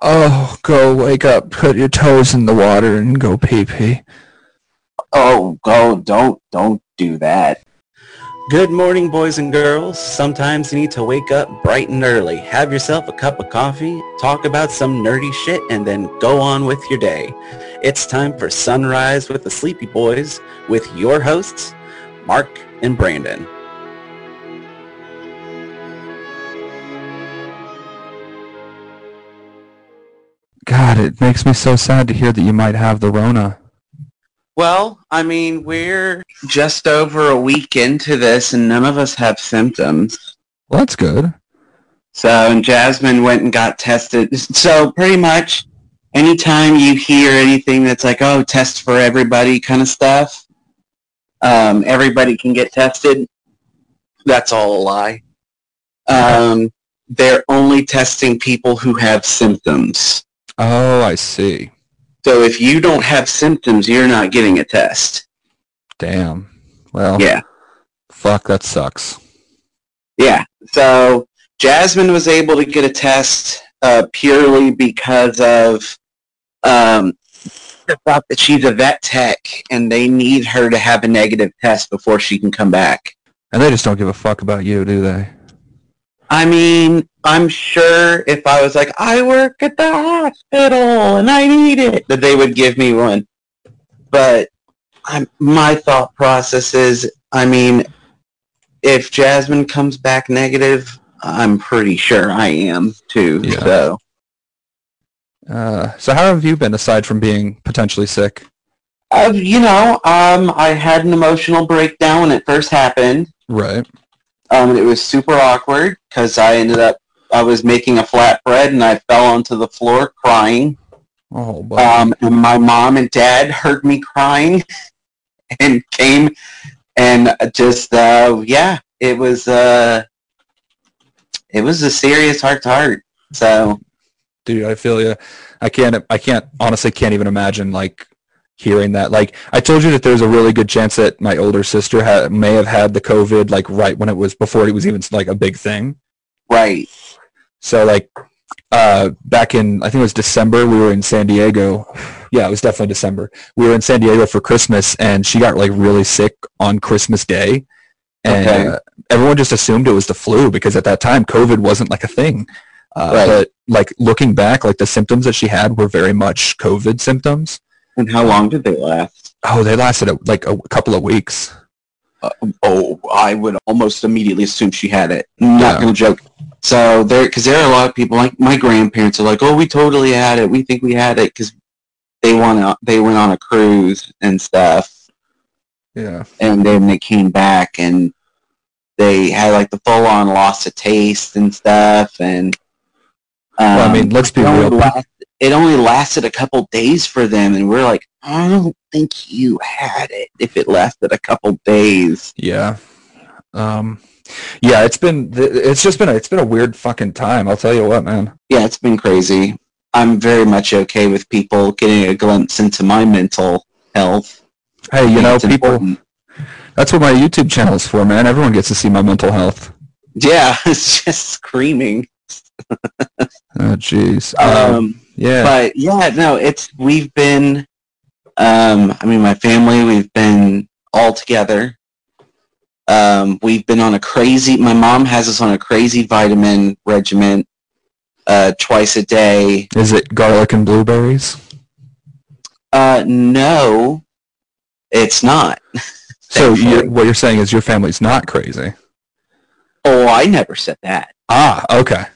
Oh, go wake up, put your toes in the water and go pee pee. Oh, go, don't, don't do that. Good morning, boys and girls. Sometimes you need to wake up bright and early, have yourself a cup of coffee, talk about some nerdy shit, and then go on with your day. It's time for Sunrise with the Sleepy Boys with your hosts, Mark and Brandon. God, it makes me so sad to hear that you might have the Rona. Well, I mean, we're just over a week into this and none of us have symptoms. Well, that's good. So, and Jasmine went and got tested. So pretty much anytime you hear anything that's like, oh, test for everybody kind of stuff, um, everybody can get tested. That's all a lie. Um, they're only testing people who have symptoms. Oh, I see. So if you don't have symptoms, you're not getting a test. Damn. Well, Yeah. fuck, that sucks. Yeah. So Jasmine was able to get a test uh, purely because of um, the fact that she's a vet tech and they need her to have a negative test before she can come back. And they just don't give a fuck about you, do they? I mean, I'm sure if I was like, I work at the hospital and I need it, that they would give me one. But I'm, my thought process is, I mean, if Jasmine comes back negative, I'm pretty sure I am too. Yeah. So Uh, so how have you been aside from being potentially sick? Uh, you know, um, I had an emotional breakdown when it first happened. Right. Um, and it was super awkward because I ended up, I was making a flatbread and I fell onto the floor crying. Oh, Um, and my mom and dad heard me crying and came and just, uh, yeah, it was, uh, it was a serious heart to heart. So, dude, I feel you. I can't. I can't. Honestly, can't even imagine like hearing that. Like I told you that there's a really good chance that my older sister had, may have had the COVID like right when it was before it was even like a big thing. right. So like uh, back in I think it was December, we were in San Diego. Yeah, it was definitely December. We were in San Diego for Christmas, and she got like really sick on Christmas Day, and Okay. uh, everyone just assumed it was the flu because at that time COVID wasn't like a thing. Uh, Right. But like looking back, like the symptoms that she had were very much COVID symptoms. And how long did they last? Oh, they lasted a, like a couple of weeks. oh, I would almost immediately assume she had it. Not Yeah. gonna joke. So there, because there are a lot of people like my grandparents are like, oh, we totally had it. We think we had it because they went on, they went on a cruise and stuff, Yeah. and then they came back and they had like the full on loss of taste and stuff. And um, Well, I mean, let's be real. last- it only lasted a couple days for them, and we're like, I don't think you had it if it lasted a couple days. Yeah. Um, yeah, it's been, it's just been, a, it's been a weird fucking time. I'll tell you what, man. yeah, it's been crazy. I'm very much okay with people getting a glimpse into my mental health. Hey, you know, people, important. that's what my YouTube channel is for, man. Everyone gets to see my mental health. Yeah, it's just screaming. Oh, jeez. Um, Um, yeah. but yeah, no, it's we've been. Um, I mean, my family, we've been all together. Um, we've been on a crazy. My mom has us on a crazy vitamin regimen, uh, twice a day. Is it garlic and blueberries? Uh, no, it's not. So you, Thankfully. what you're saying is your family's not crazy. Oh, I never said that. Ah, okay.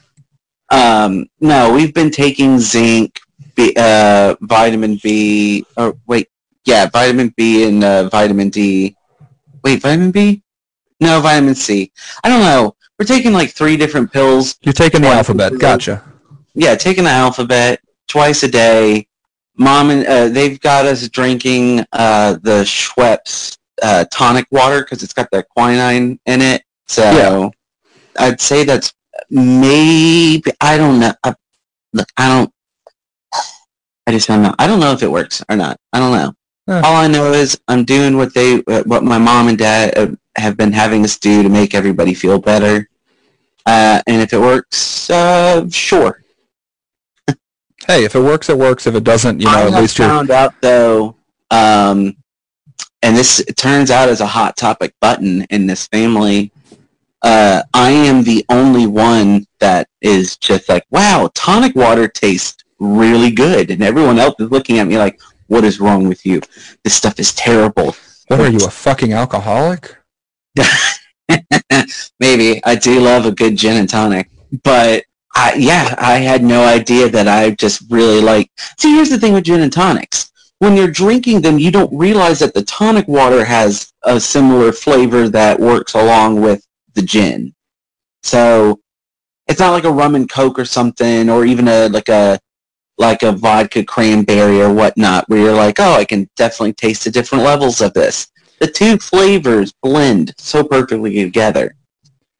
Um, no, we've been taking zinc, B, uh, vitamin B. Oh, wait, yeah, vitamin B and uh, vitamin D. Wait, vitamin B? No, vitamin C. I don't know. We're taking like three different pills. You're taking the alphabet. Gotcha. Yeah, taking the alphabet twice a day. Mom and uh, they've got us drinking uh, the Schweppes uh, tonic water because it's got that quinine in it. So Yeah. I'd say that's maybe I don't know. I, look, I don't. I just don't know. I don't know if it works or not. I don't know. Huh. All I know is I'm doing what they, what my mom and dad have been having us do to make everybody feel better. Uh, and if it works, uh, sure. hey, if it works, it works. If it doesn't, you know, I at least you're. found out though, um, and this it turns out is a hot topic button in this family. Uh, I am the only one that is just like, wow, tonic water tastes really good, and everyone else is looking at me like, what is wrong with you? This stuff is terrible. What are you, a fucking alcoholic? Maybe I do love a good gin and tonic, but I, yeah, I had no idea that I just really like. See, here's the thing with gin and tonics: when you're drinking them, you don't realize that the tonic water has a similar flavor that works along with the gin. So it's not like a rum and coke or something, or even a like a like a vodka cranberry or whatnot, where you're like, oh, I can definitely taste the different levels of this. The two flavors blend so perfectly together.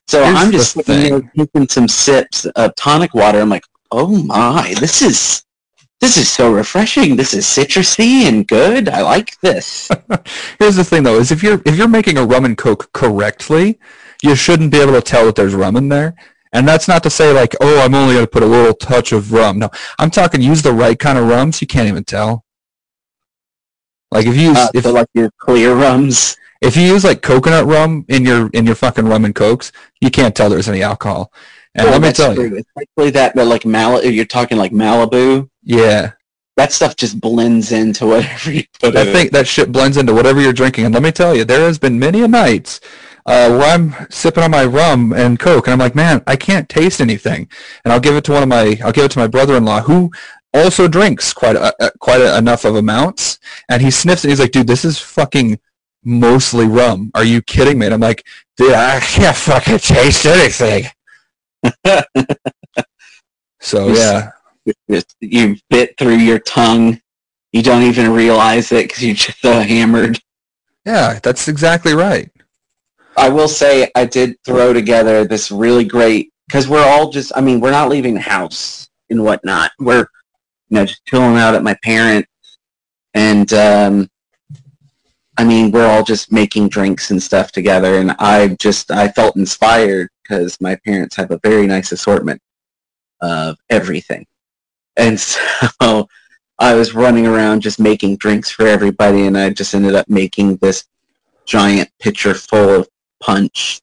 So Here's I'm just the sitting there taking some sips of tonic water. I'm like, oh my, this is this is so refreshing. This is citrusy and good. I like this. Here's the thing, though: is if you're if you're making a rum and coke correctly, you shouldn't be able to tell that there's rum in there. And that's not to say like, oh, I'm only going to put a little touch of rum. No, I'm talking use the right kind of rums. You can't even tell. Like if you use Uh, if so like your clear rums. if you use like coconut rum in your in your fucking rum and cokes, you can't tell there's any alcohol. And Oh, let me tell you, true. especially that, but like Mal, you're talking like Malibu. yeah, That stuff just blends into whatever you put. I in. think that shit blends into whatever you're drinking. And let me tell you, there has been many a nights uh, where I'm sipping on my rum and coke, and I'm like, man, I can't taste anything. And I'll give it to one of my, I'll give it to my brother-in-law who also drinks quite a, quite a, enough of amounts, and he sniffs it. He's like, dude, this is fucking mostly rum. Are you kidding me? And I'm like, dude, I can't fucking taste anything. so yeah, you bit through your tongue. You don't even realize it because you're just so hammered. yeah, that's exactly right. I will say I did throw together this really great because we're all just I mean we're not leaving the house and whatnot. We're you know just chilling out at my parents and um, I mean we're all just making drinks and stuff together. And I just I felt inspired because my parents have a very nice assortment of everything. And so I was running around just making drinks for everybody and I just ended up making this giant pitcher full of punch.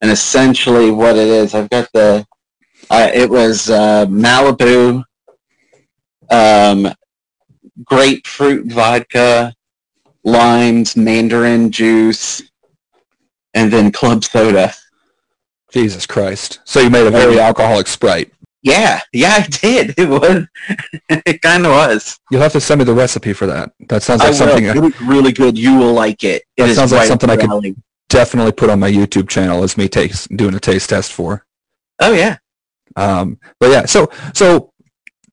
And essentially what it is, I've got the, uh, it was uh, Malibu, um, grapefruit vodka, limes, mandarin juice, and then club soda. Jesus Christ. So you made a very alcoholic Sprite. Yeah, yeah, I did. It was, it kind of was. You'll have to send me the recipe for that. That sounds I like something will. It was really good. You will like it. That it sounds like something I could- alley. Definitely put on my YouTube channel as me taste, doing a taste test for. Oh yeah. Um, but yeah, so so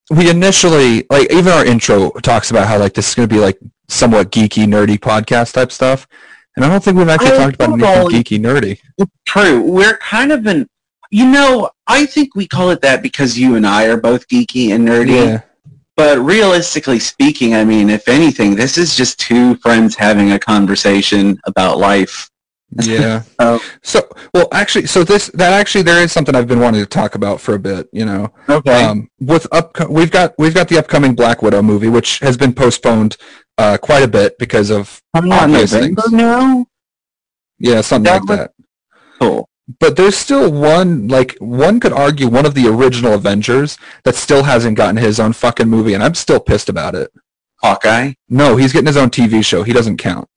we initially like even our intro talks about how like this is going to be like somewhat geeky, nerdy podcast type stuff, and I don't think we've actually I talked about anything geeky, nerdy. True. We're kind of an, you know, I think we call it that because you and I are both geeky and nerdy. Yeah, But realistically speaking, I mean, if anything, this is just two friends having a conversation about life. Yeah. Oh. So well, actually, so this that actually there is something I've been wanting to talk about for a bit. You know, Okay. um, with up we've got we've got the upcoming Black Widow movie, which has been postponed uh, quite a bit because of Coming out November things. now? yeah something That like was- that. Cool. But there's still one, like, one could argue one of the original Avengers that still hasn't gotten his own fucking movie, and I'm still pissed about it. Hawkeye? No, he's getting his own TV show. He doesn't count.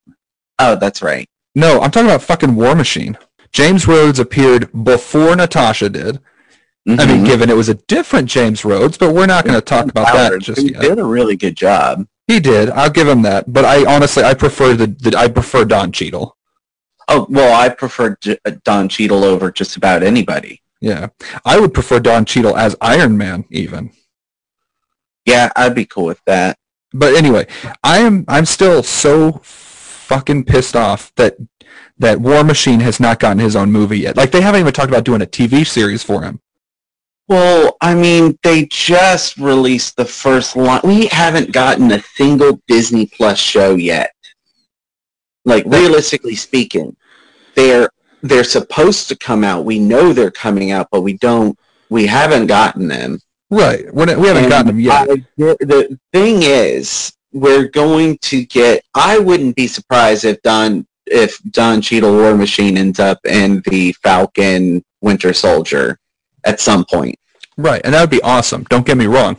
Oh, that's right. No, I'm talking about fucking War Machine. James Rhodes appeared before Natasha did. I mean, Mhm. given it was a different James Rhodes, but we're not going to talk about that just who yet. He did a really good job. He did. I'll give him that. But I honestly, I prefer the, the I prefer Don Cheadle. Oh, well, I prefer J- uh, Don Cheadle over just about anybody. Yeah, I would prefer Don Cheadle as Iron Man even. Yeah, I'd be cool with that. But anyway, I am I'm still so fucking pissed off that that War Machine has not gotten his own movie yet. Like they haven't even talked about doing a TV series for him. Well, I mean, they just released the first line. We haven't gotten a single Disney Plus show yet. Like realistically speaking, they're they're supposed to come out. We know they're coming out, but we don't. We haven't gotten them. Right. We're we haven't And gotten them yet. I- the thing is, we're going to get. I wouldn't be surprised if Don if Don Cheadle War Machine ends up in the Falcon Winter Soldier at some point. Right, and that would be awesome. Don't get me wrong.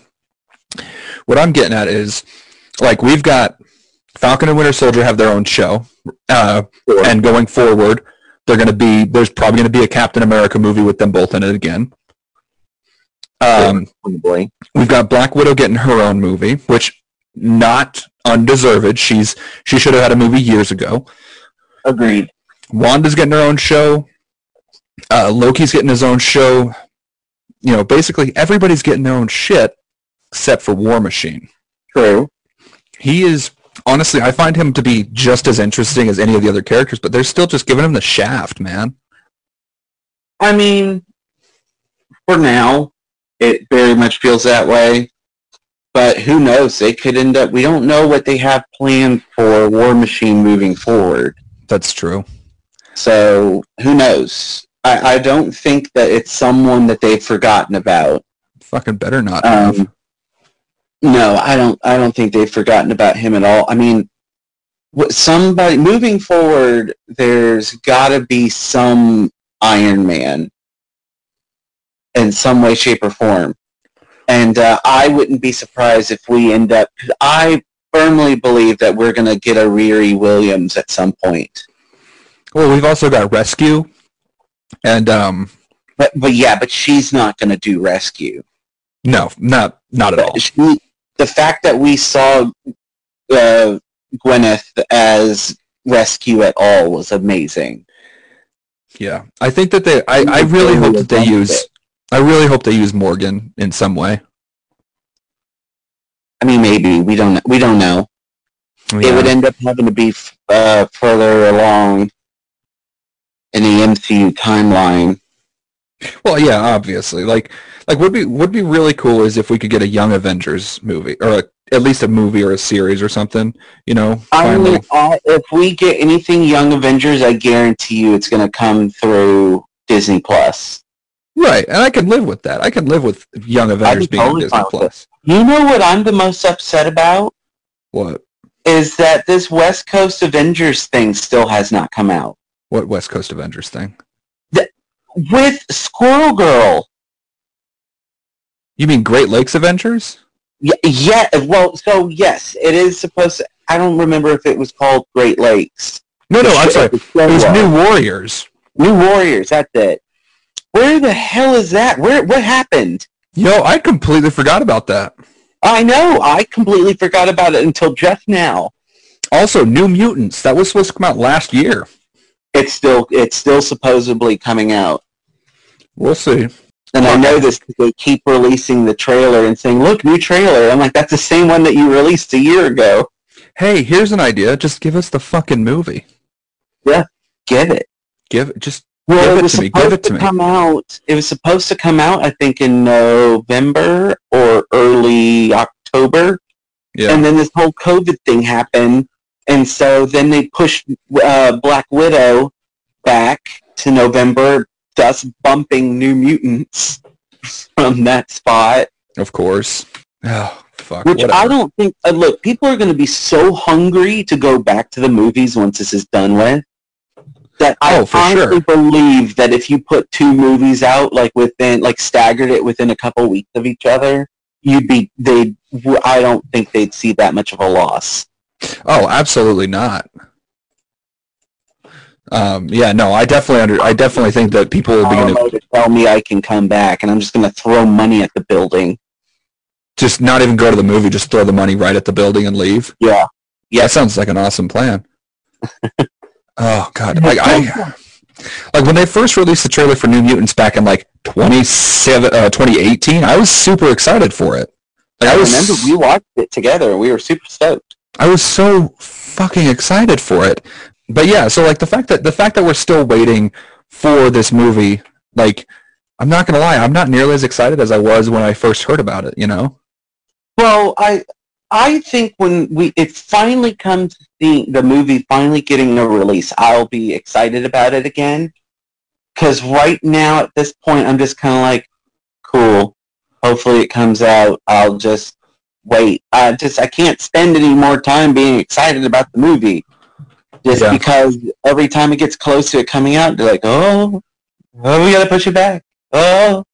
What I'm getting at is, like, we've got Falcon and Winter Soldier have their own show, uh, and going forward, they're going to be there's probably going to be a Captain America movie with them both in it again. Um, Probably. we've got Black Widow getting her own movie, which not undeserved. She's she should have had a movie years ago. Agreed. Wanda's getting her own show. Uh, Loki's getting his own show. You know, basically everybody's getting their own shit except for War Machine. True. He is honestly, I find him to be just as interesting as any of the other characters, but they're still just giving him the shaft, man. I mean, for now, it very much feels that way. But who knows? They could end up. We don't know what they have planned for War Machine moving forward. That's true. So who knows? I, I don't think that it's someone that they've forgotten about. Fucking better not. have. Um, no, I don't. I don't think they've forgotten about him at all. I mean, somebody moving forward, there's got to be some Iron Man in some way, shape, or form, and uh, I wouldn't be surprised if we end up. I firmly believe that we're going to get a Riri Williams at some point. Well, we've also got Rescue, and um, But but yeah, but she's not going to do rescue. no, not not at all. She, the fact that we saw uh, Gwyneth as rescue at all was amazing. Yeah, I think that they. I, I really hope that they use. I really hope they use Morgan in some way. I mean, maybe we don't we don't know. It would end up having to be uh, further along in the MCU timeline. Well, yeah, obviously. Like, like would be would be really cool is if we could get a Young Avengers movie, or a, at least a movie or a series or something. You know, I finally. mean, I, if we get anything Young Avengers, I guarantee you it's going to come through Disney Plus. Right, and I can live with that. I can live with Young Avengers be being on totally Disney with it. Plus. You know what I'm the most upset about What? is that this West Coast Avengers thing still has not come out What West Coast Avengers thing? The, with Squirrel Girl. You mean Great Lakes Avengers? Yeah, yeah. Well, so yes, it is supposed to. I don't remember if it was called Great Lakes. No, no, I'm sorry. It was. New Warriors. New Warriors. That's it. Where the hell is that? Where? What happened? Yo, I completely forgot about that. I know. I completely forgot about it until just now. Also, New Mutants. That was supposed to come out last year. It's still. It's still supposedly coming out. We'll see. And I know this. They keep releasing the trailer and saying, "Look, new trailer." I'm like, "That's the same one that you released a year ago." Hey, here's an idea. Just give us the fucking movie. Yeah, get it? Give it. Just Well, Give it it was to me, supposed give it to me. come out. It was supposed to come out, I think, in November or early October, yeah. and then this whole COVID thing happened, and so then they pushed uh, Black Widow back to November, thus bumping New Mutants from that spot. Of course. Oh, fuck. Which whatever. I don't think. Uh, look, people are going to be so hungry to go back to the movies once this is done with. That I Oh, for honestly sure. believe that if you put two movies out, like within, like staggered it within a couple weeks of each other, you'd be they. I don't think they'd see that much of a loss. Oh, absolutely not. Um, yeah, no, I definitely under, I definitely think that people will be going to to tell me I can come back, and I'm just going to throw money at the building. just not even go to the movie, just throw the money right at the building and leave. Yeah, Yeah, that sounds like an awesome plan. oh god, like I, like when they first released the trailer for New Mutants back in like 27, uh, 2018, I was super excited for it. Like, I I was, remember we watched it together, and we were super stoked. I was so fucking excited for it. But yeah, so like the fact that the fact that we're still waiting for this movie, like I'm not gonna lie, I'm not nearly as excited as I was when I first heard about it. You know? Well, I I think when we it finally comes the the movie finally getting a release, I'll be excited about it again. Because right now at this point, I'm just kind of like, cool. Hopefully it comes out. I'll just wait. I just I can't spend any more time being excited about the movie. Just Yeah. because every time it gets close to it coming out, they're like, oh, oh, we gotta push it back. Oh,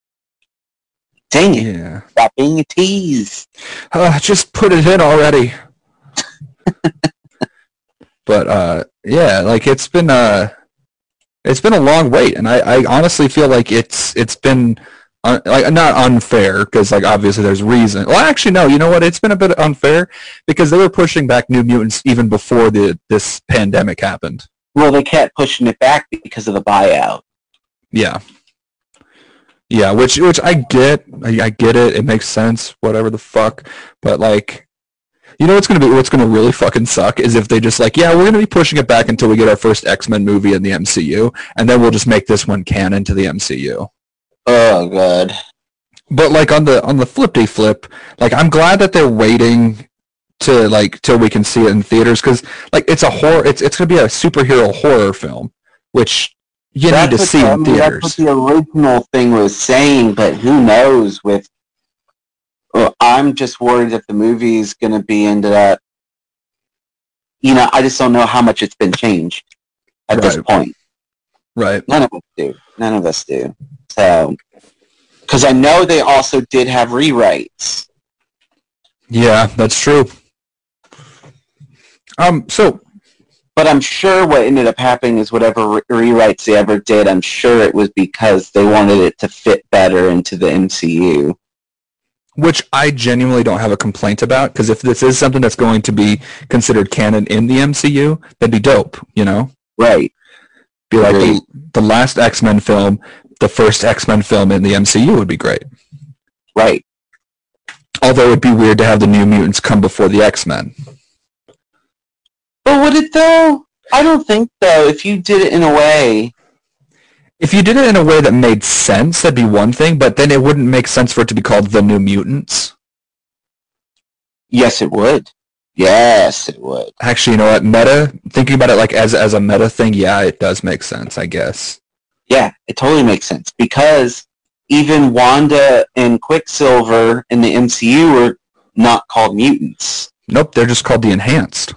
dang it! Yeah. Stop being a tease. Uh, just put it in already. but uh, yeah, like it's been uh, it's been a long wait, and I, I honestly feel like it's it's been uh, like not unfair because like obviously there's reason. Well, actually no, you know what? It's been a bit unfair because they were pushing back New Mutants even before the this pandemic happened. Well, they kept pushing it back because of the buyout. Yeah. Yeah, which which I get, I, I get it. It makes sense. Whatever the fuck, but like, you know what's gonna be what's gonna really fucking suck is if they just like, yeah, we're gonna be pushing it back until we get our first X Men movie in the MCU, and then we'll just make this one canon to the MCU. Oh, God. But like on the on the flip day flip, like I'm glad that they're waiting to like till we can see it in theaters because like it's a horror, it's it's gonna be a superhero horror film, which you need to see the- I in mean, theaters. That's what the original thing was saying, but who knows with... Well, I'm just worried that the movie is going to be into that. You know, I just don't know how much it's been changed at this point. Right. None of us do. None of us do. So, because I know they also did have rewrites. Yeah, that's true. Um, so But I'm sure what ended up happening is whatever re- rewrites they ever did, I'm sure it was because they wanted it to fit better into the MCU. which I genuinely don't have a complaint about because if this is something that's going to be considered canon in the MCU, that'd be dope. You know, Right. be like the, the last X Men film, the first X Men film in the MCU would be great. Right. Although it'd be weird to have the New Mutants come before the X Men. But would it though? I don't think though. If you did it in a way, If you did it in a way that made sense, that'd be one thing, but then it wouldn't make sense for it to be called the New Mutants. yes, it would. Yes, it would. Actually, you know what? Meta, thinking about it like as as a meta thing, yeah, it does make sense, I guess. Yeah, it totally makes sense because even Wanda and Quicksilver in the MCU were not called mutants. Nope, they're just called the Enhanced.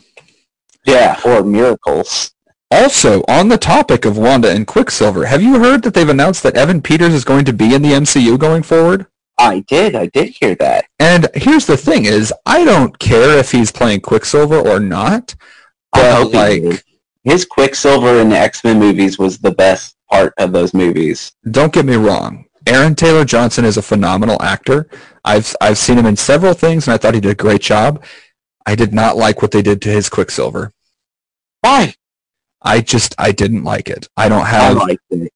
Yeah, or miracles. Also, on the topic of Wanda and Quicksilver, have you heard that they've announced that Evan Peters is going to be in the MCU going forward? I did. I did hear that. And here's the thing is, I don't care if he's playing Quicksilver or not, I but like, his Quicksilver in the X Men movies was the best part of those movies. don't get me wrong. Aaron Taylor Johnson is a phenomenal actor. I've I've seen him in several things and I thought he did a great job. I did not like what they did to his Quicksilver. Why? I just I didn't like it. I don't I have liked it.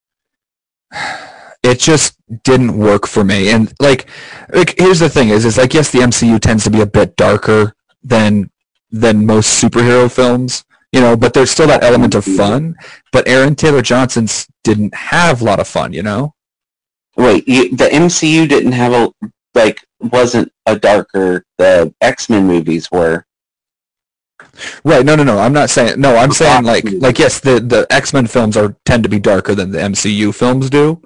it just didn't work for me. And like, like here's the thing is, is like yes, the MCU tends to be a bit darker than than most superhero films, you know, but there's still that element of fun. But Aaron Taylor Johnson's didn't have a lot of fun, you know. Wait, you, the MCU didn't have a like wasn't a darker. The X Men movies were. Right? No, no, no. I'm not saying. No, I'm saying like like yes, the the X Men films are tend to be darker than the MCU films do.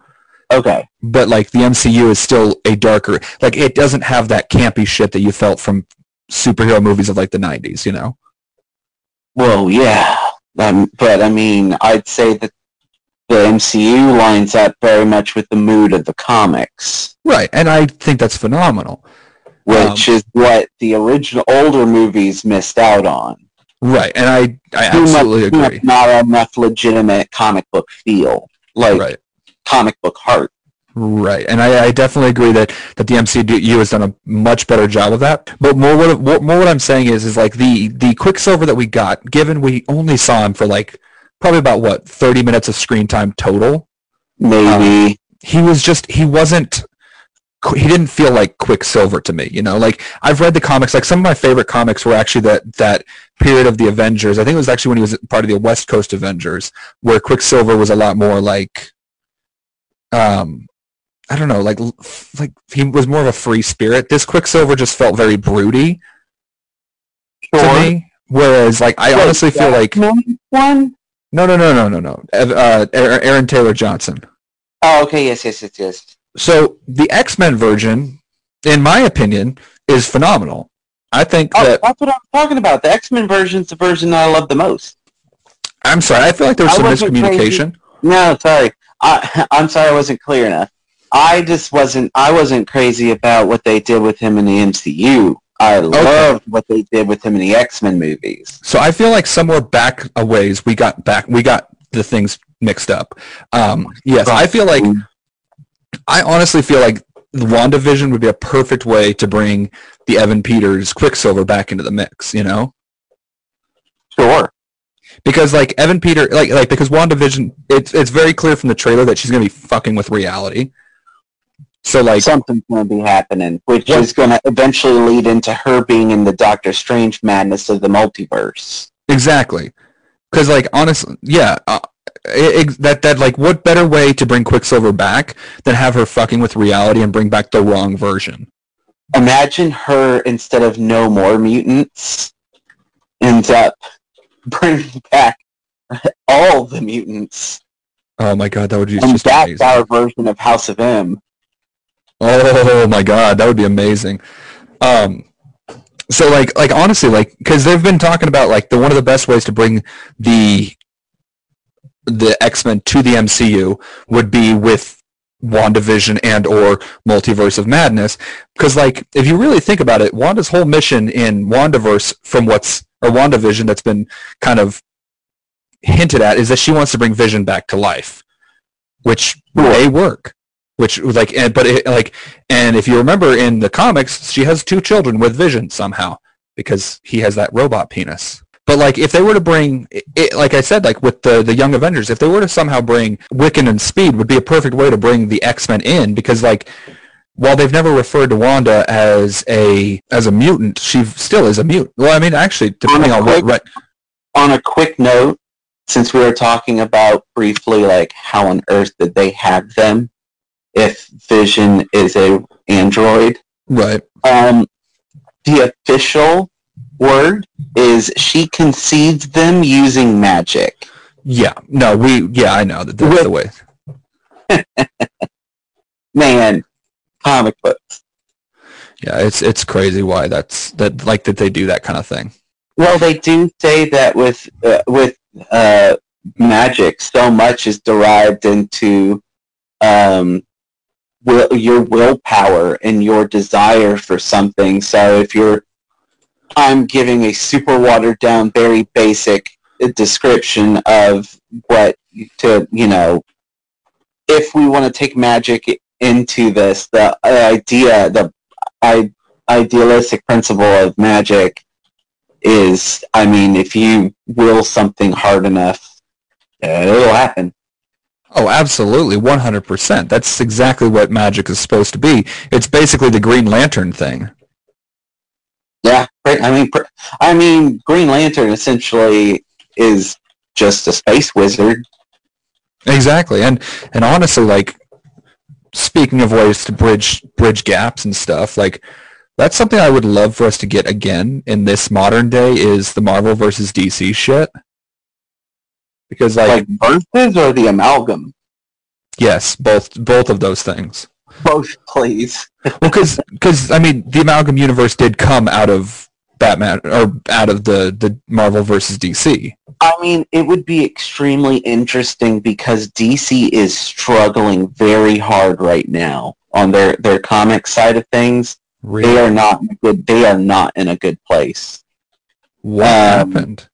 Okay. But like the MCU is still a darker. Like it doesn't have that campy shit that you felt from superhero movies of like the 90s, you know. Well, yeah, um, but I mean, I'd say that the MCU lines up very much with the mood of the comics, Right, and I think that's phenomenal. which Um, is what the original older movies missed out on. Right, and I I absolutely much agree. Not enough legitimate comic book feel, like Right, comic book heart. right, and I, I definitely agree that that the MCU has done a much better job of that. But more what what- more what I'm saying is is like the the Quicksilver that we got, given we only saw him for like probably about what 30 minutes of screen time total. Maybe um, He was just he wasn't. He didn't feel like Quicksilver to me, you know. Like I've read the comics. Like some of my favorite comics were actually that that period of the Avengers. I think it was actually when he was part of the West Coast Avengers, where Quicksilver was a lot more like, um, I don't know, like like he was more of a free spirit. This Quicksilver just felt very broody to me. Whereas, like, I Wait, honestly feel like one. no, no, no, no, no, no. Uh, Aaron Taylor Johnson. Oh, okay. Yes, yes, yes, yes. So the X Men version in my opinion, is phenomenal. I think Oh, that that's what I'm talking about. The X Men version is the version that I love the most. I'm sorry. I feel like there was I some miscommunication. No, sorry. I, I'm sorry I wasn't clear enough. I just wasn't. I wasn't crazy about what they did with him in the MCU. I loved what they did with him in the X Men movies. So I feel like somewhere back a ways we got back we got the things mixed up. Um, yes, I feel like I honestly feel like the WandaVision would be a perfect way to bring the Evan Peters Quicksilver back into the mix, you know? Sure. Because like Evan Peter like like because WandaVision it's it's very clear from the trailer that she's gonna be fucking with reality. So like something's going to be happening, which What- is going to eventually lead into her being in the Doctor Strange madness of the multiverse. Exactly. Because, like, honestly, yeah, uh, it, that that like, what better way to bring Quicksilver back than have her fucking with reality and bring back the wrong version? Imagine her instead of no more mutants ends up bringing back all the mutants, Oh my god, that would be and just that's amazing. our version of House of M. Oh my god, that would be amazing. Um, so like, like honestly, like, because they've been talking about like the one of the best ways to bring the the X Men to the MCU would be with WandaVision and or Multiverse of Madness. Because like, if you really think about it, Wanda's whole mission in WandaVerse, from what's or WandaVision, that's been kind of hinted at, is that she wants to bring Vision back to life, which may work. Which like, and, but it, like, and if you remember in the comics, she has two children with Vision somehow because he has that robot penis. But like, if they were to bring, it, like I said, like with the the Young Avengers, if they were to somehow bring Wiccan and Speed, would be a perfect way to bring the X Men in because like, while they've never referred to Wanda as a as a mutant, she still is a mutant. Well, I mean, actually, depending on what, quick- right, On a quick note, since we were talking about briefly like how on earth did they have them if Vision is a android, right, um, the official word is she conceived them using magic. yeah, no, we, yeah, I know that that's the way. Man, comic books. Yeah, it's it's crazy why that's that like that they do that kind of thing. Well, they do say that with uh, with uh, magic, so much is derived into um, will, your willpower and your desire for something. So if you're, I'm giving a super watered down, very basic description of what to you know. If we want to take magic into this, the idea, the I, idealistic principle of magic is, I mean, if you will something hard enough, uh, it'll happen. Oh, absolutely, one hundred percent. That's exactly what magic is supposed to be. It's basically the Green Lantern thing. Yeah. I mean, I mean, Green Lantern essentially is just a space wizard. Exactly, and and honestly, like speaking of ways to bridge bridge gaps and stuff, like that's something I would love for us to get again in this modern day is the Marvel versus DC shit. Because like, Like versus or the amalgam. yes, both both of those things. Both, please. because because I mean the amalgam universe did come out of Batman or out of the the Marvel versus DC. I mean, it would be extremely interesting because DC is struggling very hard right now on their their comic side of things. They are not in a good. They are not in a good place. What um, happened?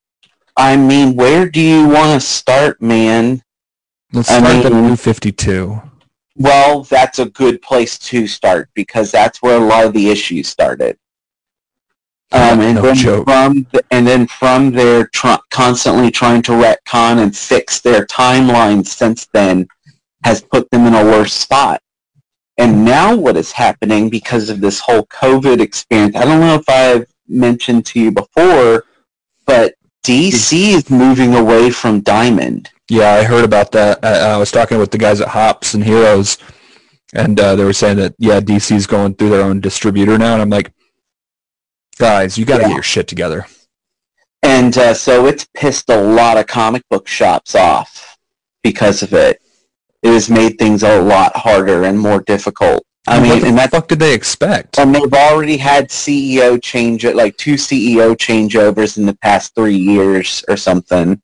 I mean, where do you want to start, man? Let's I start the mean- new Fifty Two. Well, that's a good place to start because that's where a lot of the issues started. Um, and No then joke. from and then from there, tr- constantly trying to retcon and fix their timeline since then has put them in a worse spot. And now, what is happening because of this whole COVID experience? I don't know if I've mentioned to you before, but DC is moving away from Diamond. Yeah, I heard about that. I, I was talking with the guys at Hops and Heroes, and uh, they were saying that yeah, DC is going through their own distributor now, and I'm like, guys, you got to Yeah. get your shit together. And uh, so it's pissed a lot of comic book shops off because of it. It has made things a lot harder and more difficult I what mean, the and that's fuck did they expect? and they've already had CEO change it like two CEO changeovers in the past three years or something.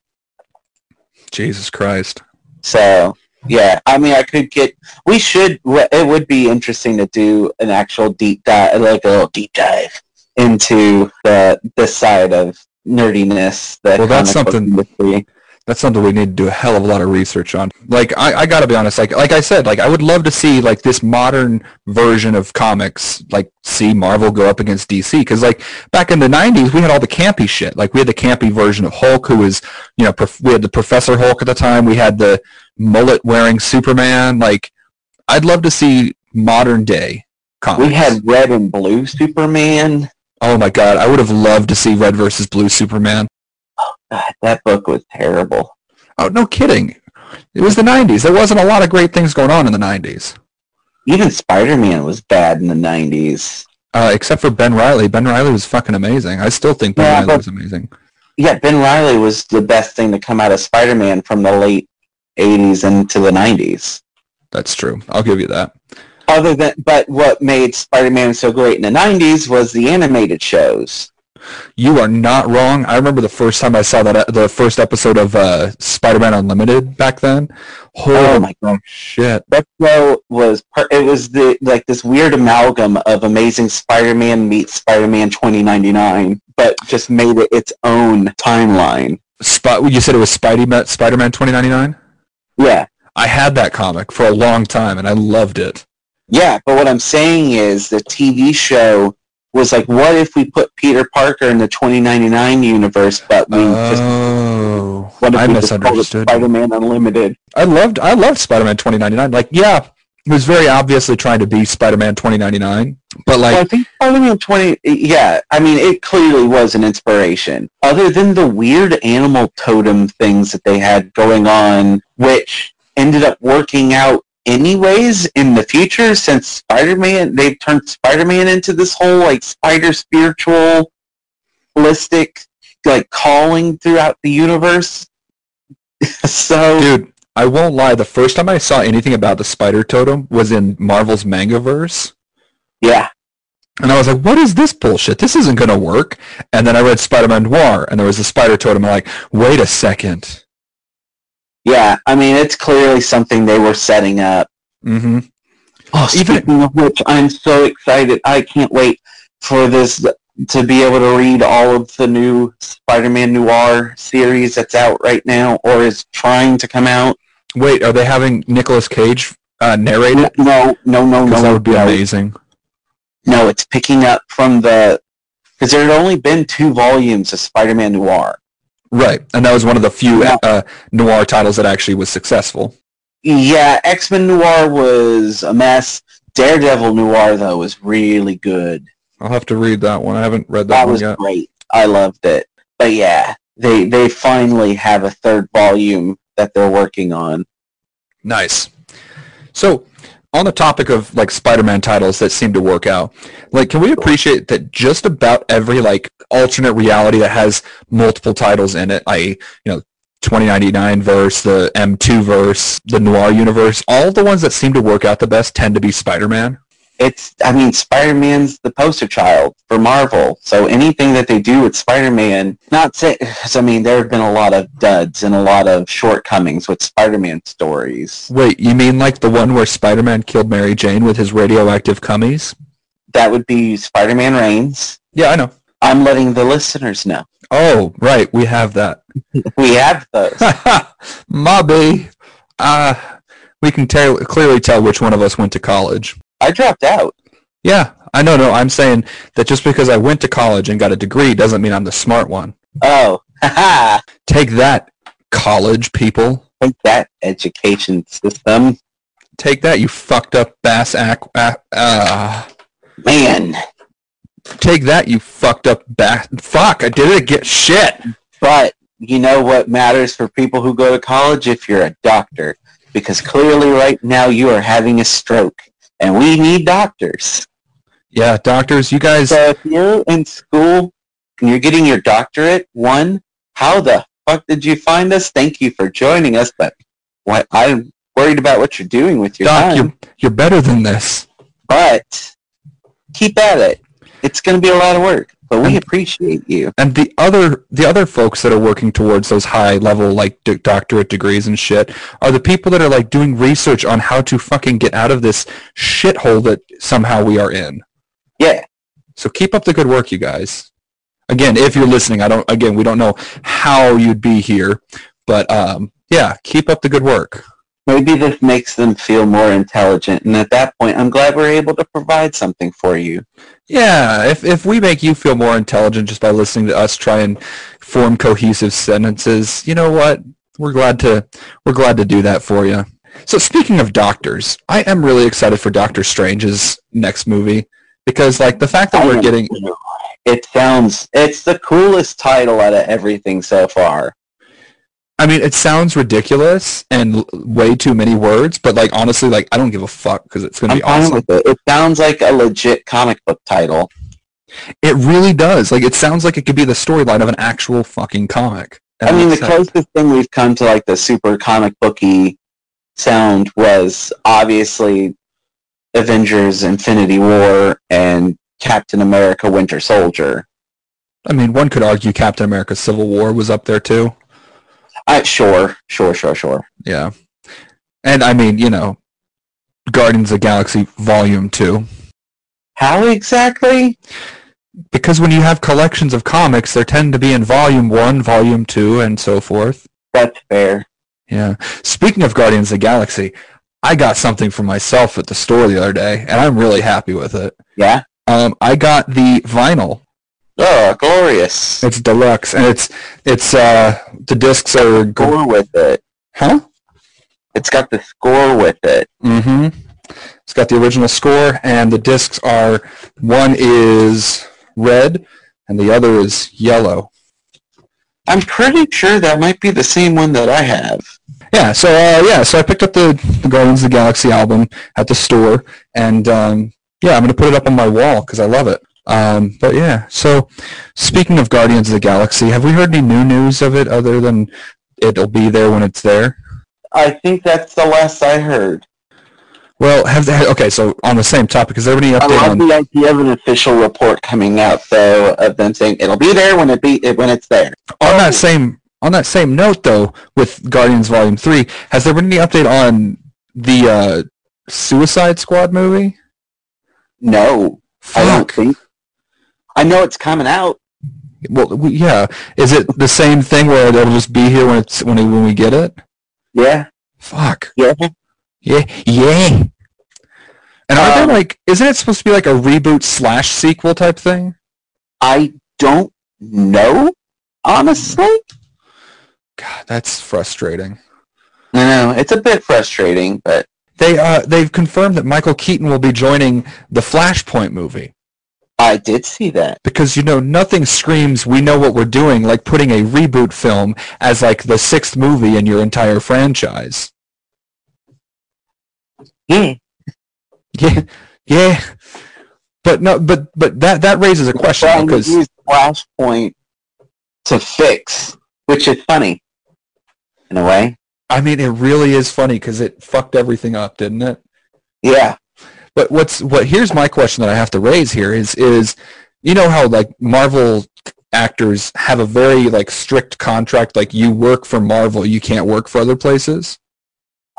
Jesus Christ. So yeah, I mean, I could get. We should. It would be interesting to do an actual deep dive, like a little deep dive into the this side of nerdiness. The Well, that's something- industry. That's something we need to do a hell of a lot of research on. Like, I, I gotta be honest, like, like I said, like, I would love to see, like, this modern version of comics, like, see Marvel go up against DC. Cause, like, back in the 90s, we had all the campy shit. Like, we had the campy version of Hulk, who was, you know, prof- we had the Professor Hulk at the time. We had the mullet-wearing Superman. Like, I'd love to see modern day comics. We had red and blue Superman. Oh my god, I would have loved to see Red versus Blue Superman. Oh god, that book was terrible. Oh, no kidding. It was the 90s. There wasn't a lot of great things going on in the 90s. Even Spider-Man was bad in the '90s. Uh, except for Ben Riley. Ben Riley was fucking amazing. I still think Ben Yeah, Riley but- was amazing. Yeah, Ben Riley was the best thing to come out of Spider-Man from the late '80s into the '90s. That's true. I'll give you that. Other than, but what made Spider-Man so great in the '90s was the animated shows. You are not wrong. I remember the first time I saw that the first episode of uh, Spider-Man Unlimited back then. Oh my god, shit! that show was per- it was the like this weird amalgam of Amazing Spider-Man meets Spider-Man 2099, but just made it its own timeline. Spot. You said it was Spidey Spider-Man 2099. Yeah, I had that comic for a long time and I loved it. Yeah. But what I'm saying is the TV show was like, what if we put Peter Parker in the 2099 universe, but we just Oh, what if I we just misunderstood. Spider-Man Unlimited? I loved I loved Spider-Man 2099. Like, yeah, it was very obviously trying to be Spider-Man 2099, but Well, I think Spider-Man 20, yeah, I mean, it clearly was an inspiration. Other than the weird animal totem things that they had going on, which ended up working out anyways in the future since Spider-Man, they've turned Spider-Man into this whole, like, spider spiritual, holistic, like, calling throughout the universe. so, dude, I won't lie. The first time I saw anything about the Spider Totem was in Marvel's Mangaverse, yeah. and I was like, "What is this bullshit? This isn't gonna work." And then I read Spider-Man Noir, and there was a Spider Totem. I'm like, "Wait a second. Yeah, I mean, it's clearly something they were setting up. Mm-hmm. Oh, Even- of which, I'm so excited. I can't wait for this to be able to read all of the new Spider-Man Noir series that's out right now or is trying to come out. Wait, are they having Nicolas Cage uh, narrate it? no, no, no, no. that would be no. amazing. No, it's picking up from the because there had only been two volumes of Spider-Man Noir. Right, and that was one of the few Yeah. uh, noir titles that actually was successful. Yeah, X-Men Noir was a mess. Daredevil Noir though was really good. I'll have to read that one. I haven't read that, that one was yet. great. I loved it. But yeah, they they finally have a third volume that they're working on. Nice. So, on the topic of like Spider-Man titles that seem to work out, like, can we appreciate that just about every like alternate reality that has multiple titles in it, i.e., you know, 2099 verse, the M2 verse, the Noir universe, all the ones that seem to work out the best tend to be Spider-Man. It's I mean Spider-Man's the poster child for Marvel. So anything that they do with Spider-Man, not say I mean there have been a lot of duds and a lot of shortcomings with Spider-Man stories. Wait, you mean like the one where Spider-Man killed Mary Jane with his radioactive cummies? That would be Spider-Man Reigns. Yeah, I know. I'm letting the listeners know. Oh, right, we have that. We have those. Mobby. Uh, we can tell, clearly tell which one of us went to college. I dropped out. Yeah, I know. No, I'm saying that just because I went to college and got a degree doesn't mean I'm the smart one. Oh, haha. Take that, college people. Take that education system. Take that, you fucked up bass ack. Uh, Man. take that, you fucked up bass. Fuck, I did it again. Shit. But you know what matters for people who go to college if you're a doctor? Because clearly right now you are having a stroke and we need doctors. Yeah, doctors, you guys. So if you're in school and you're getting your doctorate, one, how the fuck did you find us? Thank you for joining us, but what I'm worried about what you're doing with your Doc, time. you're, you're better than this. but keep at it. It's going to be a lot of work, but we appreciate you. And the other the other folks that are working towards those high level like d- doctorate degrees and shit are the people that are like doing research on how to fucking get out of this shithole that somehow we are in. Yeah, So keep up the good work, you guys. Again, if you're listening, I don't. Again, we don't know how you'd be here, but um, yeah, keep up the good work. Maybe this makes them feel more intelligent, and at that point, I'm glad we're able to provide something for you. Yeah, if if we make you feel more intelligent just by listening to us try and form cohesive sentences, you know what? We're glad to we're glad to do that for you. So speaking of doctors, I am really excited for Doctor Strange's next movie because like the fact that I we're getting. It sounds it's the coolest title out of everything so far. I mean, it sounds ridiculous and way too many words, but like honestly, like I don't give a fuck because it's gonna I'm be awesome. with it. It sounds like a legit comic book title. It really does. Like it sounds like it could be the storyline of an actual fucking comic. I mean, the closest thing we've come to like the super comic booky sound was obviously Avengers: Infinity War and Captain America: Winter Soldier. I mean, one could argue Captain America: Civil War was up there too. Uh, sure, sure, sure, sure. Yeah, and I mean, you know, Guardians of the Galaxy Volume Two, How exactly? because when you have collections of comics, there tend to be in Volume One, Volume Two, and so forth. That's fair. Yeah. Speaking of Guardians of the Galaxy, I got something for myself at the store the other day, and I'm really happy with it. Yeah. Um, I got the vinyl. Oh, glorious. It's deluxe, and it's it's uh the discs are gr- Score with it. huh? It's got the score with it. Mm-hmm. It's got the original score, and the discs are one is red, and the other is yellow. I'm pretty sure that might be the same one that I have. Yeah, so uh, yeah, so I picked up the, the Guardians of the Galaxy album at the store, and um, yeah, I'm gonna put it up on my wall because I love it. Um, but yeah, so speaking of Guardians of the Galaxy, have we heard any new news of it other than it'll be there when it's there? I think that's the last I heard. Well, have they, okay, so on the same topic, is there any I update love on? the idea of an official report coming out, though, of them saying it'll be there when it be when it's there. on that same on that same note though with guardians volume 3 has there been any update on the uh suicide squad movie No, I don't think. I know it's coming out. well we, yeah. Is it the same thing where it'll just be here when it's when, when we get it? Yeah, fuck. Yeah. yeah. Yeah. And are Um, there like isn't it supposed to be like a reboot slash sequel type thing? I don't know, honestly. god that's frustrating. I know. It's a bit frustrating, but they uh they've confirmed that michael keaton will be joining the flashpoint movie I did see that. because you know nothing screams we know what we're doing like putting a reboot film as like the sixth movie in your entire franchise. Yeah, yeah. Yeah. But no but but that that raises a question to because use Flashpoint to fix, which is funny in a way. i mean it really is funny because it fucked everything up didn't it? Yeah, but what's what here's my question that i have to raise here is is you know how like marvel actors have a very like strict contract like you work for marvel you can't work for other places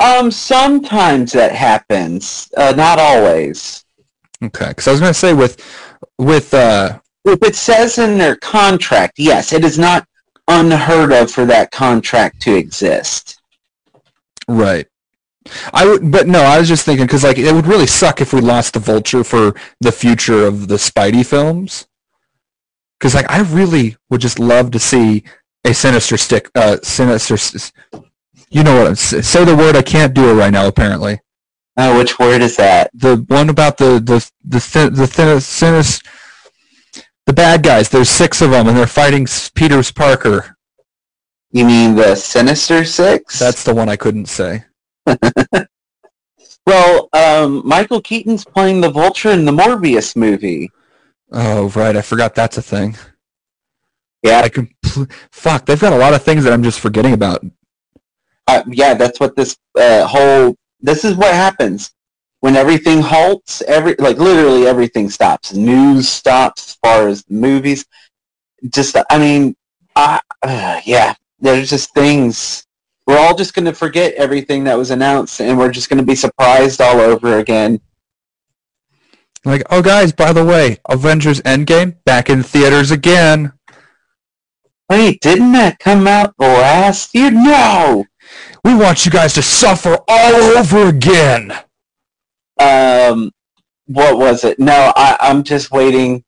Um, sometimes that happens. Uh, not always. okay because i was going to say with with uh If it says in their contract, yes, it is not unheard of for that contract to exist. Right. I would, but no, I was just thinking because like it would really suck if we lost the Vulture for the future of the Spidey films. Because like I really would just love to see a Sinister stick, uh, Sinister. You know what? I'm, say the word. I can't do it right now. Apparently, Oh, which word is that? the one about the the the thin, the thin, Sinis, the bad guys. There's six of them, and they're fighting Peter's Parker. You mean the Sinister Six? That's the one I couldn't say. well, um, Michael Keaton's playing the Vulture in the Morbius movie. Oh right, I forgot that's a thing. Yeah, I compl- fuck. They've got a lot of things that I'm just forgetting about. uh, yeah, that's what this uh, whole. This is what happens. when everything halts, every like literally everything stops. News stops as far as the movies. Just, I mean, I, uh, yeah, there's just things. We're all just going to forget everything that was announced, and we're just going to be surprised all over again. Like, oh guys, by the way, Avengers Endgame back in theaters again. Wait, didn't that come out last year? No. We want you guys to suffer all over again. Um, what was it? No, I, I'm just waiting.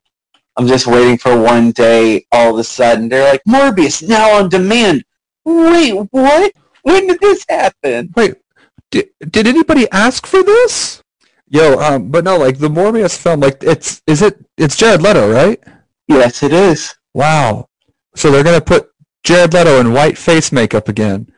I'm just waiting for one day. All of a sudden, they're like Morbius now on demand. Wait, what? When did this happen? Wait, did, did anybody ask for this? Yo, um, but no, like the Morbius film, like it's is it it's Jared Leto, right? Yes, it is. Wow. So they're gonna put Jared Leto in white face makeup again.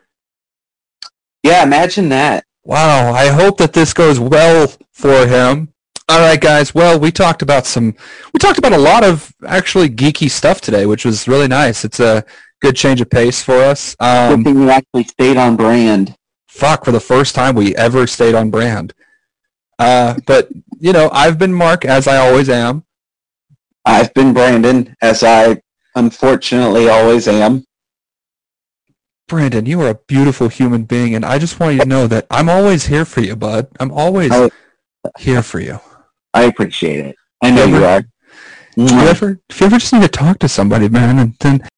Yeah, imagine that. Wow. I hope that this goes well for him. All right, guys. Well, we talked about some, we talked about a lot of actually geeky stuff today, which was really nice. It's a good change of pace for us. Good Um, thing you actually stayed on brand. fuck, for the first time we ever stayed on brand. Uh, but you know, I've been Mark as I always am. I've been Brandon, as I unfortunately always am. Brandon, you are a beautiful human being, and I just want you to know that I'm always here for you, bud. I'm always Oh. here for you. I appreciate it. I know you but- are. If you ever, if you ever just need to talk to somebody, man, and then